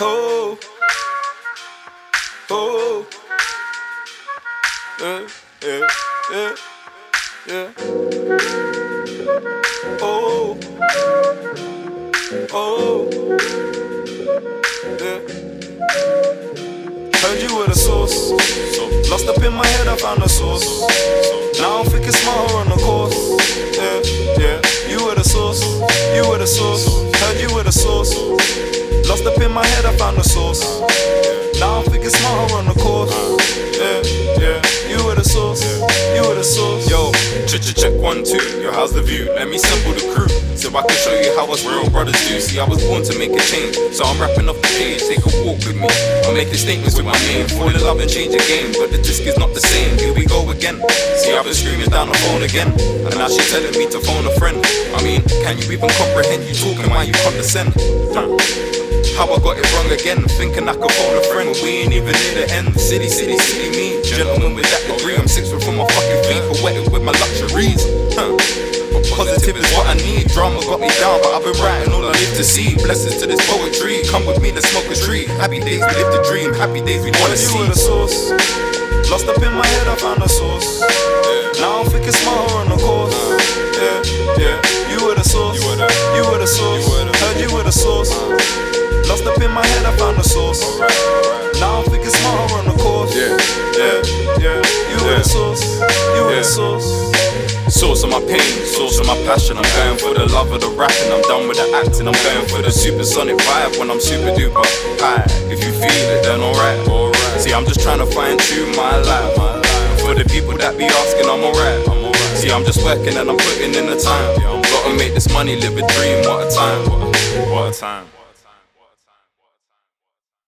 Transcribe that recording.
Oh, oh, yeah, yeah, yeah, yeah. Oh, oh, yeah. Heard you were the source. Lost up in my head, I found the source. Now I'm thinking smarter on the course. Eh, yeah, yeah. Lost up in my head, I found the source. Now I'm thinking smarter on the course. Yeah, yeah. You were the source. You were the source. Yo, check, check, check, one, two. Yo, how's the view? Let me sample the crew. So I can show you how us real brothers do. See, I was born to make a change. So I'm rapping off the page. Take a walk with me. I'm making statements with my name. Fall in love and change the game. But the disc is not the same. Here we go again. See, I've been screaming down the phone again. And now she telling me to phone a friend. I mean, can you even comprehend you talking while you condescend? How I got it wrong again, thinking I could phone a friend, but we ain't even near the end. City, city, city, me, gentlemen with that degree. I'm six foot from my fucking feet, for wetted with my luxuries. Huh. Positive is what I need. Drama got me down, but I've been writing all I live to see. Blessings to this poetry. Come with me, let's smoke a tree. Happy days, we live the dream. Happy days, we wanna you see. the source. Lost up in my head, I found the source. Now I'm thinking Lost up in my head, I found the source. Now I'm thinking smarter on the course. Yeah, yeah, yeah. You Yeah. the source. You Yeah. the source. Source of my pain, source of my passion. I'm going for the love of the rapping. I'm done with the acting. I'm going for the supersonic vibe when I'm super duper high. If you feel it, then alright. See, I'm just trying to fine tune my life. For the people that be asking, I'm alright. See, I'm just working and I'm putting in the time. Gotta make this money, live a dream. What a time. What a time.